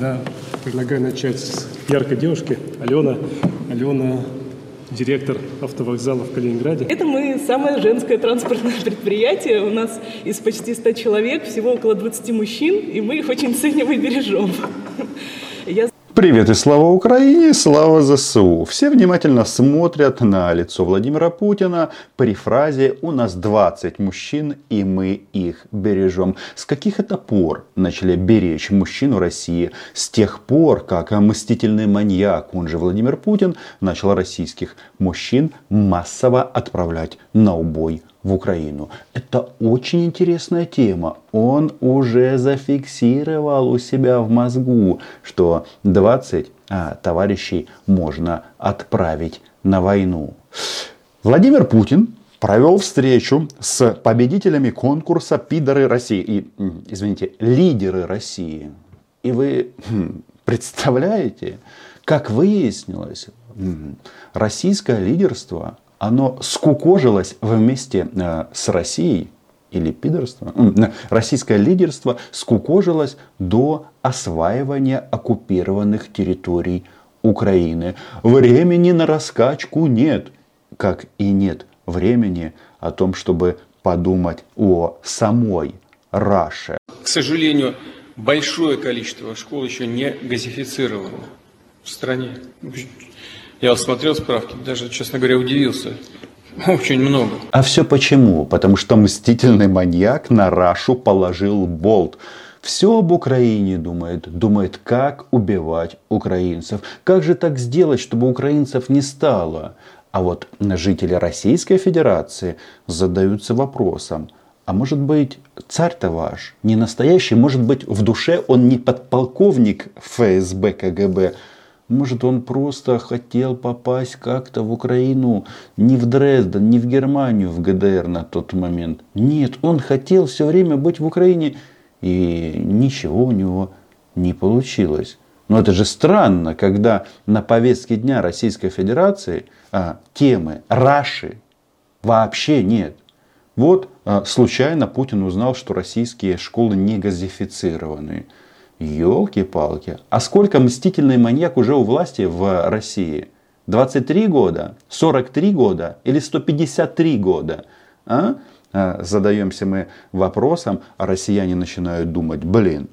Да, предлагаю начать с яркой девушки. Алена. Алена директор автовокзала в Калининграде. Это мы самое женское транспортное предприятие. У нас из почти 100 человек всего около 20 мужчин, и мы их очень ценим и бережем. Привет и слава Украине, слава ЗСУ. Все внимательно смотрят на лицо Владимира Путина при фразе «У нас 20 мужчин, и мы их бережем». С каких это пор начали беречь мужчин в России? С тех пор, как мстительный маньяк, он же Владимир Путин, начал российских мужчин массово отправлять на убой в Украину. Это очень интересная тема. Он уже зафиксировал у себя в мозгу, что 20 а, товарищей можно отправить на войну. Владимир Путин провел встречу с победителями конкурса «Пидоры России». И, извините, лидеры России. И вы хм, представляете, как выяснилось, российское лидерство оно скукожилось вместе э, с Россией или пидорство, российское лидерство скукожилось до осваивания оккупированных территорий Украины. Времени на раскачку нет, как и нет времени о том, чтобы подумать о самой Раше. К сожалению, большое количество школ еще не газифицировано в стране. Я смотрел справки, даже, честно говоря, удивился. Очень много. А все почему? Потому что мстительный маньяк на Рашу положил болт. Все об Украине думает. Думает, как убивать украинцев. Как же так сделать, чтобы украинцев не стало? А вот жители Российской Федерации задаются вопросом. А может быть, царь-то ваш не настоящий? Может быть, в душе он не подполковник ФСБ КГБ, может, он просто хотел попасть как-то в Украину, не в Дрезден, не в Германию, в ГДР на тот момент. Нет, он хотел все время быть в Украине, и ничего у него не получилось. Но это же странно, когда на повестке дня Российской Федерации а, темы Раши вообще нет. Вот а, случайно Путин узнал, что российские школы не газифицированы. Елки-палки. А сколько мстительный маньяк уже у власти в России? 23 года, 43 года или 153 года? А? а? Задаемся мы вопросом, а россияне начинают думать, блин,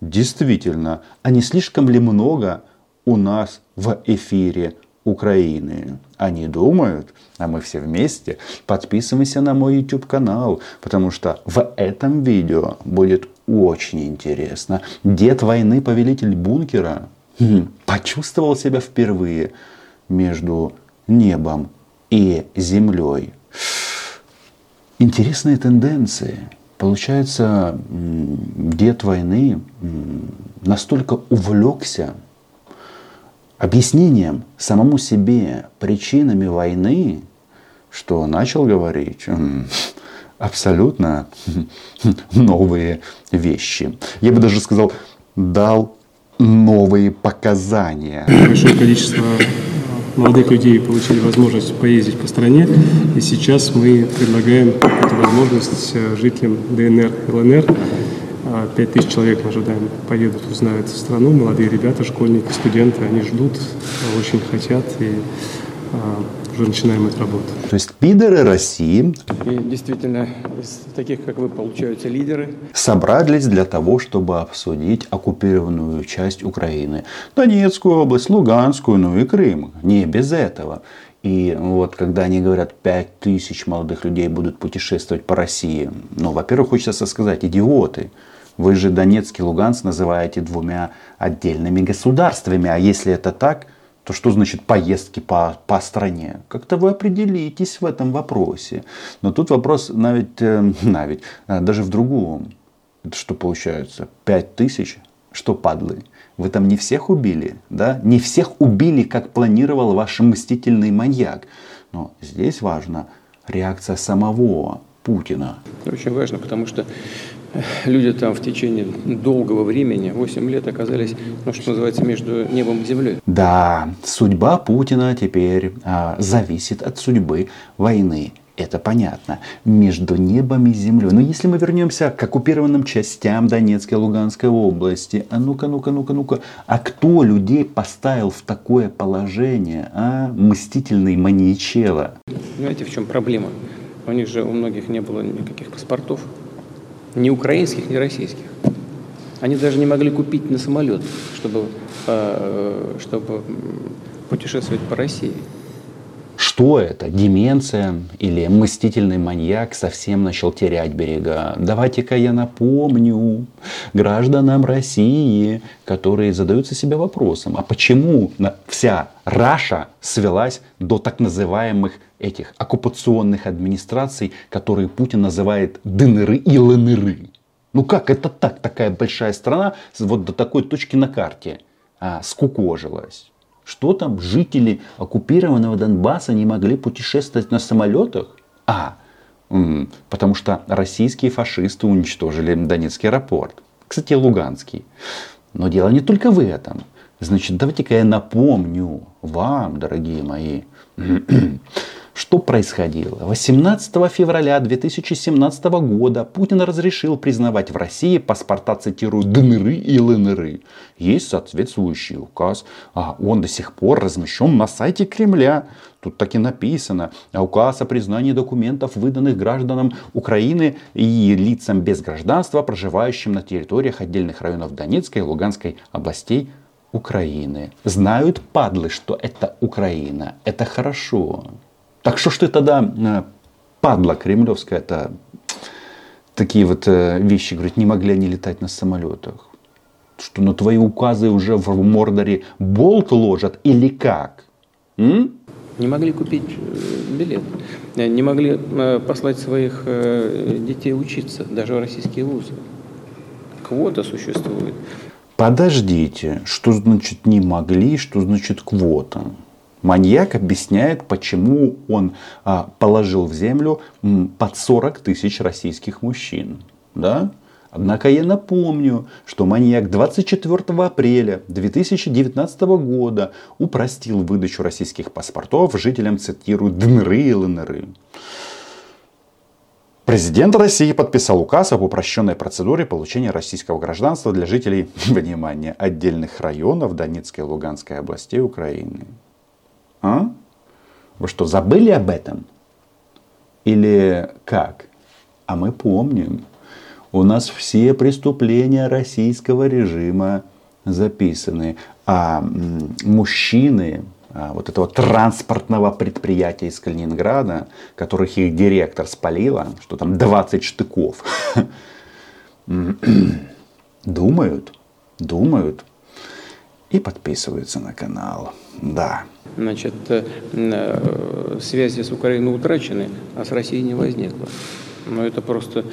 действительно, а не слишком ли много у нас в эфире Украины. Они думают, а мы все вместе. Подписывайся на мой YouTube канал, потому что в этом видео будет очень интересно. Дед войны, повелитель бункера, хм, почувствовал себя впервые между небом и землей. Интересные тенденции. Получается, дед войны настолько увлекся объяснением самому себе причинами войны, что начал говорить абсолютно новые вещи. Я бы даже сказал, дал новые показания. Большое количество молодых людей получили возможность поездить по стране, и сейчас мы предлагаем эту возможность жителям ДНР ЛНР 5 тысяч человек мы ожидаем, поедут, узнают страну, молодые ребята, школьники, студенты, они ждут, очень хотят, и а, уже начинаем эту работу. То есть лидеры России, и действительно, из таких, как вы, получаются лидеры, собрались для того, чтобы обсудить оккупированную часть Украины. Донецкую область, Луганскую, ну и Крым. Не без этого. И вот когда они говорят, 5 тысяч молодых людей будут путешествовать по России, ну, во-первых, хочется сказать, идиоты. Вы же Донецк и Луганск называете двумя отдельными государствами. А если это так, то что значит поездки по, по стране? Как-то вы определитесь в этом вопросе. Но тут вопрос навіть, навіть даже в другом. Это что получается? Пять тысяч? Что падлы? Вы там не всех убили, да? Не всех убили, как планировал ваш мстительный маньяк. Но здесь важна реакция самого Путина. Очень важно, потому что люди там в течение долгого времени, 8 лет, оказались, ну, что называется, между небом и землей. Да, судьба Путина теперь а, зависит от судьбы войны. это понятно, между небом и землей. Но если мы вернемся к оккупированным частям Донецкой и Луганской области, а ну-ка, ну-ка, ну-ка, ну-ка, а кто людей поставил в такое положение, а? Мстительный маньячело. Понимаете, в чем проблема? У них же у многих не было никаких паспортов, ни украинских, ни российских. Они даже не могли купить на самолет, чтобы, э, чтобы путешествовать по России. Что это? Деменция или мстительный маньяк совсем начал терять берега? Давайте-ка я напомню гражданам России, которые задаются себе вопросом, а почему вся Раша свелась до так называемых этих оккупационных администраций, которые Путин называет ДНР и ЛНР? Ну как это так? Такая большая страна вот до такой точки на карте а, скукожилась. Что там жители оккупированного Донбасса не могли путешествовать на самолетах? А, потому что российские фашисты уничтожили Донецкий аэропорт. Кстати, Луганский. Но дело не только в этом. Значит, давайте-ка я напомню вам, дорогие мои, Что происходило? 18 февраля 2017 года Путин разрешил признавать в России паспорта, цитирую, ДНР и ЛНР. Есть соответствующий указ, а он до сих пор размещен на сайте Кремля. Тут так и написано. А указ о признании документов, выданных гражданам Украины и лицам без гражданства, проживающим на территориях отдельных районов Донецкой и Луганской областей Украины. Знают падлы, что это Украина. Это хорошо. Так что ж ты тогда, э, падла кремлевская, это такие вот э, вещи, говорит, не могли они летать на самолетах? Что на твои указы уже в Мордоре болт ложат или как? М? Не могли купить э, билет, не могли послать своих детей учиться, даже в российские вузы. Квота существует. Подождите, что значит не могли, что значит квота? Маньяк объясняет, почему он а, положил в землю под 40 тысяч российских мужчин. Да? Однако я напомню, что маньяк 24 апреля 2019 года упростил выдачу российских паспортов жителям, цитирую, ДНР и ЛНР. Президент России подписал указ об упрощенной процедуре получения российского гражданства для жителей, внимание, отдельных районов Донецкой и Луганской областей Украины. А? Вы что, забыли об этом? Или как? А мы помним. У нас все преступления российского режима записаны. А мужчины а, вот этого транспортного предприятия из Калининграда, которых их директор спалила, что там 20 штыков, думают, думают и подписываются на канал. Да. Значит, э, э, связи с Украиной утрачены, а с Россией не возникло. Но это просто,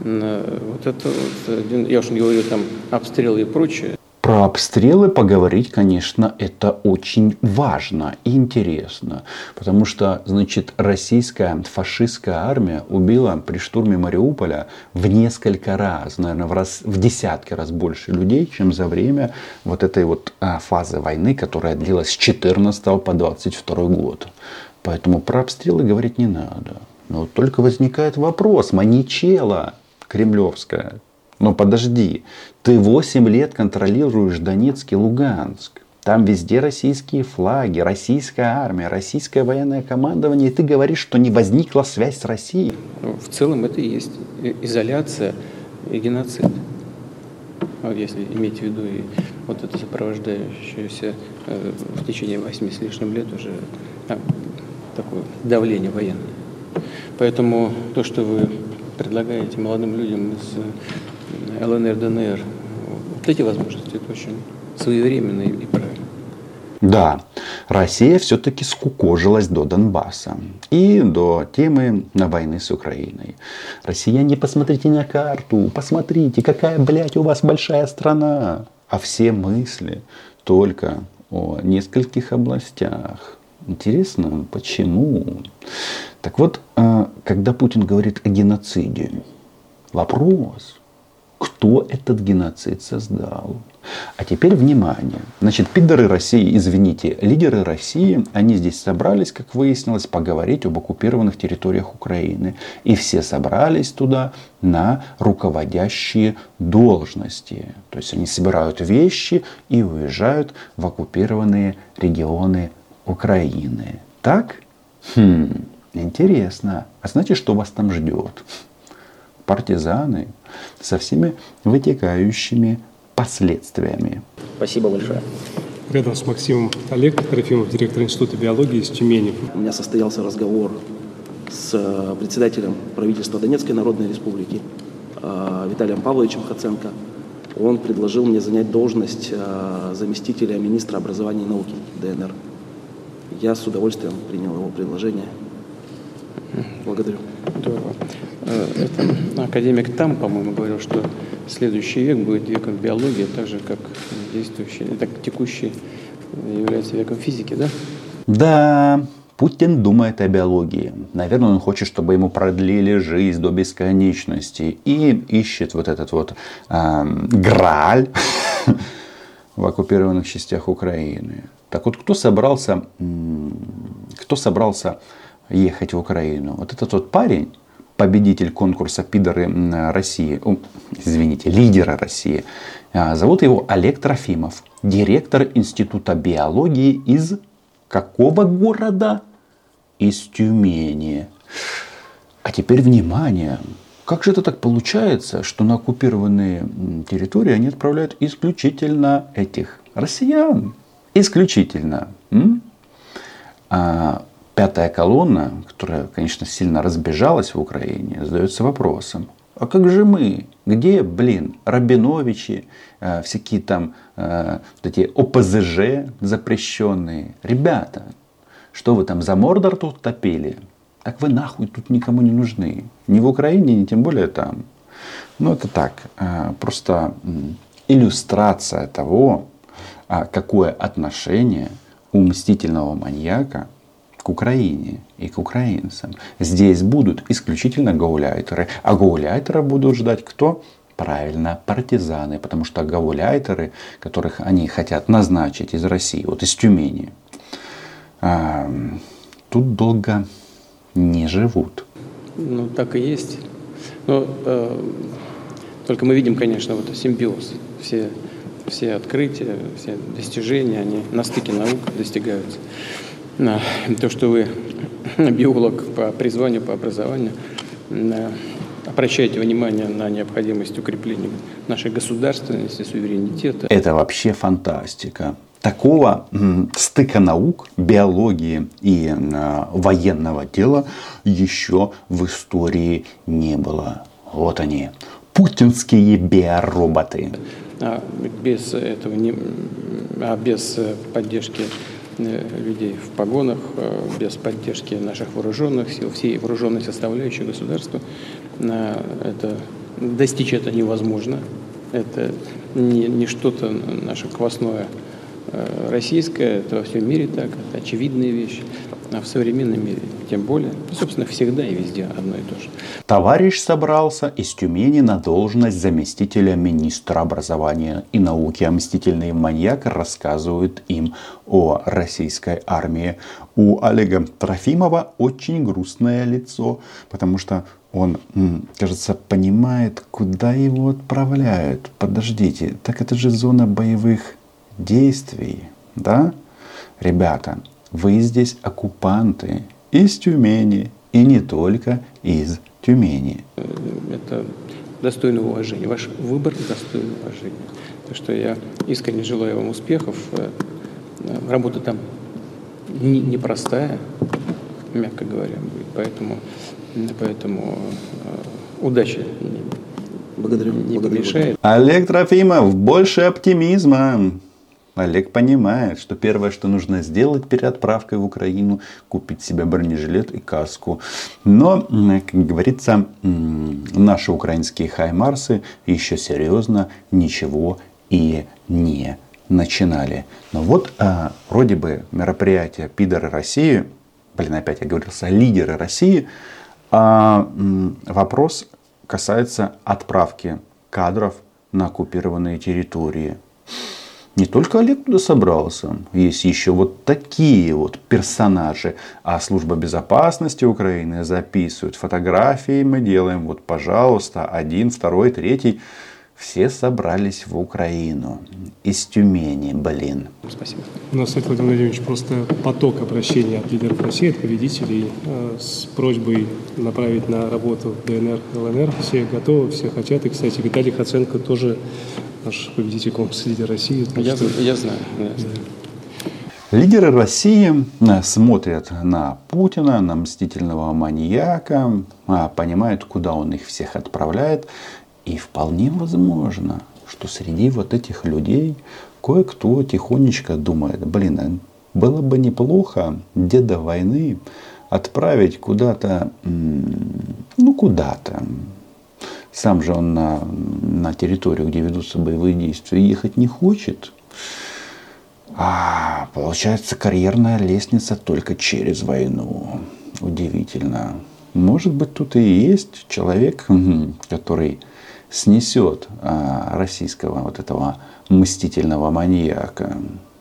э, вот это, вот, я уж не говорю там обстрелы и прочее, про обстрелы поговорить, конечно, это очень важно и интересно. Потому что, значит, российская фашистская армия убила при штурме Мариуполя в несколько раз, наверное, в, раз, в десятки раз больше людей, чем за время вот этой вот а, фазы войны, которая длилась с 14 по 22 год. Поэтому про обстрелы говорить не надо. Но только возникает вопрос, маничела кремлевская, но подожди, ты 8 лет контролируешь Донецк и Луганск. Там везде российские флаги, российская армия, российское военное командование. И ты говоришь, что не возникла связь с Россией. Ну, в целом это и есть изоляция и геноцид. Вот если иметь в виду и вот это сопровождающееся э, в течение восьми с лишним лет уже а, такое давление военное. Поэтому то, что вы предлагаете молодым людям из ЛНР, ДНР. Вот эти возможности это очень своевременно и правильно. Да, Россия все-таки скукожилась до Донбасса и до темы на войны с Украиной. Россияне, посмотрите на карту, посмотрите, какая, блядь, у вас большая страна. А все мысли только о нескольких областях. Интересно, почему? Так вот, а, когда Путин говорит о геноциде, вопрос, кто этот геноцид создал. А теперь внимание. Значит, пидоры России, извините, лидеры России, они здесь собрались, как выяснилось, поговорить об оккупированных территориях Украины. И все собрались туда на руководящие должности. То есть они собирают вещи и уезжают в оккупированные регионы Украины. Так? Хм, интересно. А знаете, что вас там ждет? Партизаны со всеми вытекающими последствиями. Спасибо большое. Рядом с Максимом Олег Трофимов, директор Института биологии из Тюмени. У меня состоялся разговор с э, председателем правительства Донецкой Народной Республики э, Виталием Павловичем Хаценко. Он предложил мне занять должность э, заместителя министра образования и науки ДНР. Я с удовольствием принял его предложение. Благодарю. Здорово. Это академик там, по-моему, говорил, что следующий век будет веком биологии, так же, как действующий, так текущий является веком физики, да? Да, Путин думает о биологии. Наверное, он хочет, чтобы ему продлили жизнь до бесконечности. И ищет вот этот вот э, грааль в оккупированных частях Украины. Так вот, кто собрался, кто собрался ехать в Украину? Вот этот вот парень, победитель конкурса «Пидоры России», извините, лидера России. А, зовут его Олег Трофимов, директор Института биологии из какого города? Из Тюмени. А теперь внимание. Как же это так получается, что на оккупированные территории они отправляют исключительно этих россиян? Исключительно. А пятая колонна, которая, конечно, сильно разбежалась в Украине, задается вопросом, а как же мы? Где, блин, Рабиновичи, э, всякие там э, вот эти ОПЗЖ запрещенные? Ребята, что вы там за Мордор тут топили? Так вы нахуй тут никому не нужны. Ни в Украине, ни тем более там. Ну, это так, э, просто иллюстрация того, а какое отношение у мстительного маньяка к Украине и к украинцам. Здесь будут исключительно гауляйтеры. А гауляйтера будут ждать кто? Правильно, партизаны. Потому что гауляйтеры, которых они хотят назначить из России, вот из Тюмени, тут долго не живут. Ну, так и есть. Но э, только мы видим, конечно, вот симбиоз. Все, все открытия, все достижения, они на стыке наук достигаются то, что вы биолог по призванию, по образованию, обращаете внимание на необходимость укрепления нашей государственности, суверенитета. Это вообще фантастика. Такого стыка наук, биологии и э, военного дела еще в истории не было. Вот они, путинские биороботы. А без этого не, а без поддержки людей в погонах, э, без поддержки наших вооруженных сил, всей вооруженной составляющей государства. Это, достичь это невозможно. Это не, не что-то наше квасное э, российское, это во всем мире так, это очевидная вещь. А в современном мире тем более, собственно, всегда и везде одно и то же. Товарищ собрался из Тюмени на должность заместителя министра образования и науки. А мстительный маньяк рассказывает им о российской армии. У Олега Трофимова очень грустное лицо, потому что он, кажется, понимает, куда его отправляют. Подождите, так это же зона боевых действий, да? Ребята, вы здесь оккупанты из Тюмени и не только из Тюмени. Это достойно уважения. Ваш выбор достойно уважения. Так что я искренне желаю вам успехов. Э, работа там непростая, мягко говоря, будет. Поэтому, поэтому э, удачи Благодарю. не Благодарю. помешает. Олег Трофимов, больше оптимизма. Олег понимает, что первое, что нужно сделать перед отправкой в Украину, купить себе бронежилет и каску. Но, как говорится, наши украинские хаймарсы еще серьезно ничего и не начинали. Но вот а, вроде бы мероприятие «Пидоры России», блин, опять я говорился, лидеры России, а, вопрос касается отправки кадров на оккупированные территории. Не только Олег туда собрался, есть еще вот такие вот персонажи. А служба безопасности Украины записывает фотографии, мы делаем, вот пожалуйста, один, второй, третий. Все собрались в Украину. Из Тюмени, блин. Спасибо. У нас, Владимир Владимирович, просто поток обращений от лидеров России, от победителей э, с просьбой направить на работу ДНР, ЛНР. Все готовы, все хотят. И, кстати, Виталий Хаценко тоже наш победитель конкурса «Лидер России». Я, что- я знаю. я знаю. Лидеры России э, смотрят на Путина, на мстительного маньяка, а, понимают, куда он их всех отправляет. И вполне возможно, что среди вот этих людей кое-кто тихонечко думает, блин, а было бы неплохо деда войны отправить куда-то, ну куда-то. Сам же он на, на территорию, где ведутся боевые действия, ехать не хочет. А, получается, карьерная лестница только через войну. Удивительно. Может быть, тут и есть человек, который снесет а, российского вот этого мстительного маньяка.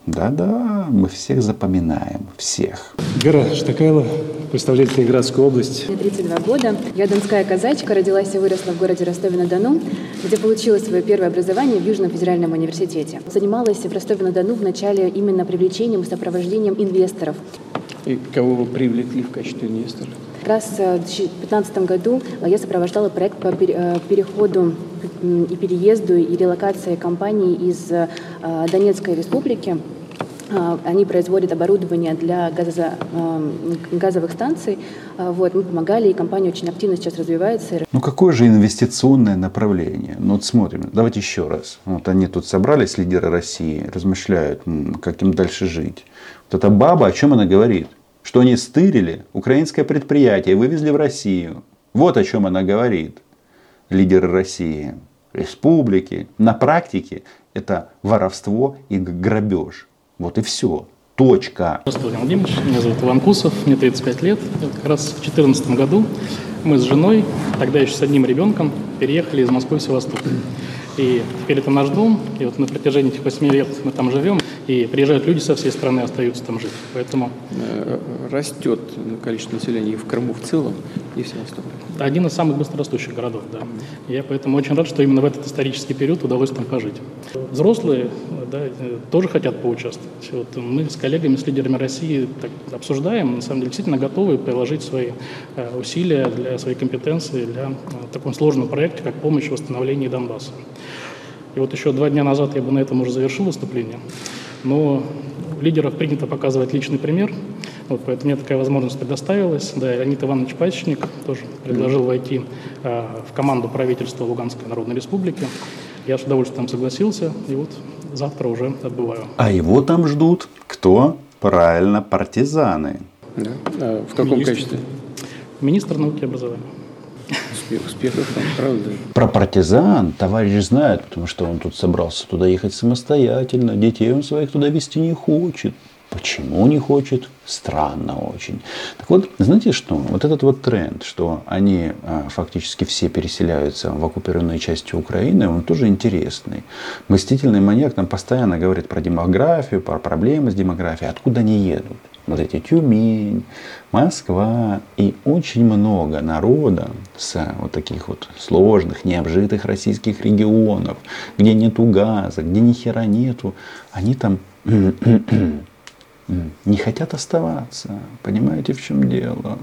Да-да, мы всех запоминаем, всех. Вера Штакайло, представляет Ленинградскую область. Мне 32 года. Я донская казачка, родилась и выросла в городе Ростове-на-Дону, где получила свое первое образование в Южном федеральном университете. Занималась в Ростове-на-Дону вначале именно привлечением и сопровождением инвесторов. И кого вы привлекли в качестве инвестора? Как раз э, в 2015 году э, я сопровождала проект по э, переходу и переезду и релокации компании из Донецкой республики. Они производят оборудование для газо- э, газовых станций. Вот, мы помогали, и компания очень активно сейчас развивается. Ну какое же инвестиционное направление? Ну вот смотрим, давайте еще раз. Вот они тут собрались, лидеры России, размышляют, как им дальше жить. Вот эта баба, о чем она говорит? Что они стырили украинское предприятие, вывезли в Россию. Вот о чем она говорит. Лидеры России, республики. На практике это воровство и грабеж. Вот и все. Точка. Здравствуйте, Владимир Владимирович. Меня зовут Иван Кусов, мне 35 лет. И вот как раз в 2014 году мы с женой, тогда еще с одним ребенком, переехали из Москвы в Севастополь. И теперь это наш дом, и вот на протяжении этих 8 лет мы там живем, и приезжают люди со всей страны, остаются там жить. Поэтому Э, Растет количество населения и в Крыму в целом, и в Севастополе. один из самых быстрорастущих городов, да. Я поэтому очень рад, что именно в этот исторический период удалось там пожить. Взрослые да, тоже хотят поучаствовать. Вот мы с коллегами, с лидерами России так обсуждаем, на самом деле действительно готовы приложить свои э, усилия для своей компетенции для э, такого сложного проекта, как помощь в восстановлении Донбасса. И вот еще два дня назад я бы на этом уже завершил выступление, но у лидеров принято показывать личный пример, вот, поэтому мне такая возможность предоставилась. Да, и Леонид Иванович Пасечник тоже предложил войти э, в команду правительства Луганской Народной Республики. Я с удовольствием согласился, и вот завтра уже отбываю. А его там ждут кто? Правильно, партизаны. Да? А в каком Министр. качестве? Министр науки и образования. Успех- успехов там, правда? Про партизан товарищ знает, потому что он тут собрался туда ехать самостоятельно. Детей он своих туда вести не хочет. Почему не хочет? Странно очень. Так вот, знаете что? Вот этот вот тренд, что они а, фактически все переселяются в оккупированные части Украины, он тоже интересный. Мстительный маньяк нам постоянно говорит про демографию, про проблемы с демографией. Откуда они едут? Вот эти Тюмень, Москва и очень много народа с вот таких вот сложных, необжитых российских регионов, где нету газа, где ни хера нету, они там не хотят оставаться. Понимаете, в чем дело?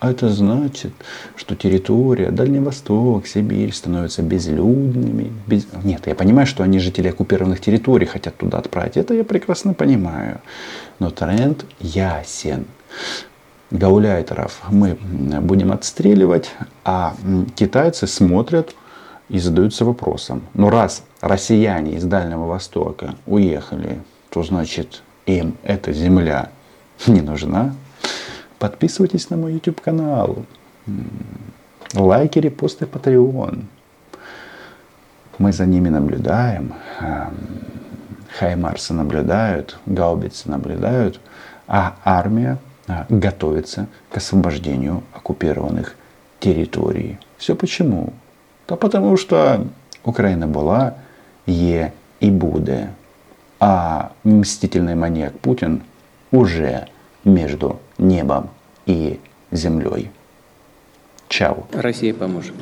А это значит, что территория, Дальний Восток, Сибирь становятся безлюдными. Без... Нет, я понимаю, что они жители оккупированных территорий хотят туда отправить. Это я прекрасно понимаю. Но тренд ясен. Гауляйтеров мы будем отстреливать, а китайцы смотрят и задаются вопросом. Ну раз россияне из Дальнего Востока уехали, то значит им эта земля не нужна. Подписывайтесь на мой YouTube канал. М, Лайки, репосты, Patreon. Мы за ними наблюдаем. Эм, Хаймарсы наблюдают, гаубицы наблюдают, а армия а, готовится к освобождению оккупированных территорий. Все почему? Да потому что Україна була, є і буде. а мстительный маньяк Путин уже между небом и землей. Чао. Россия поможет.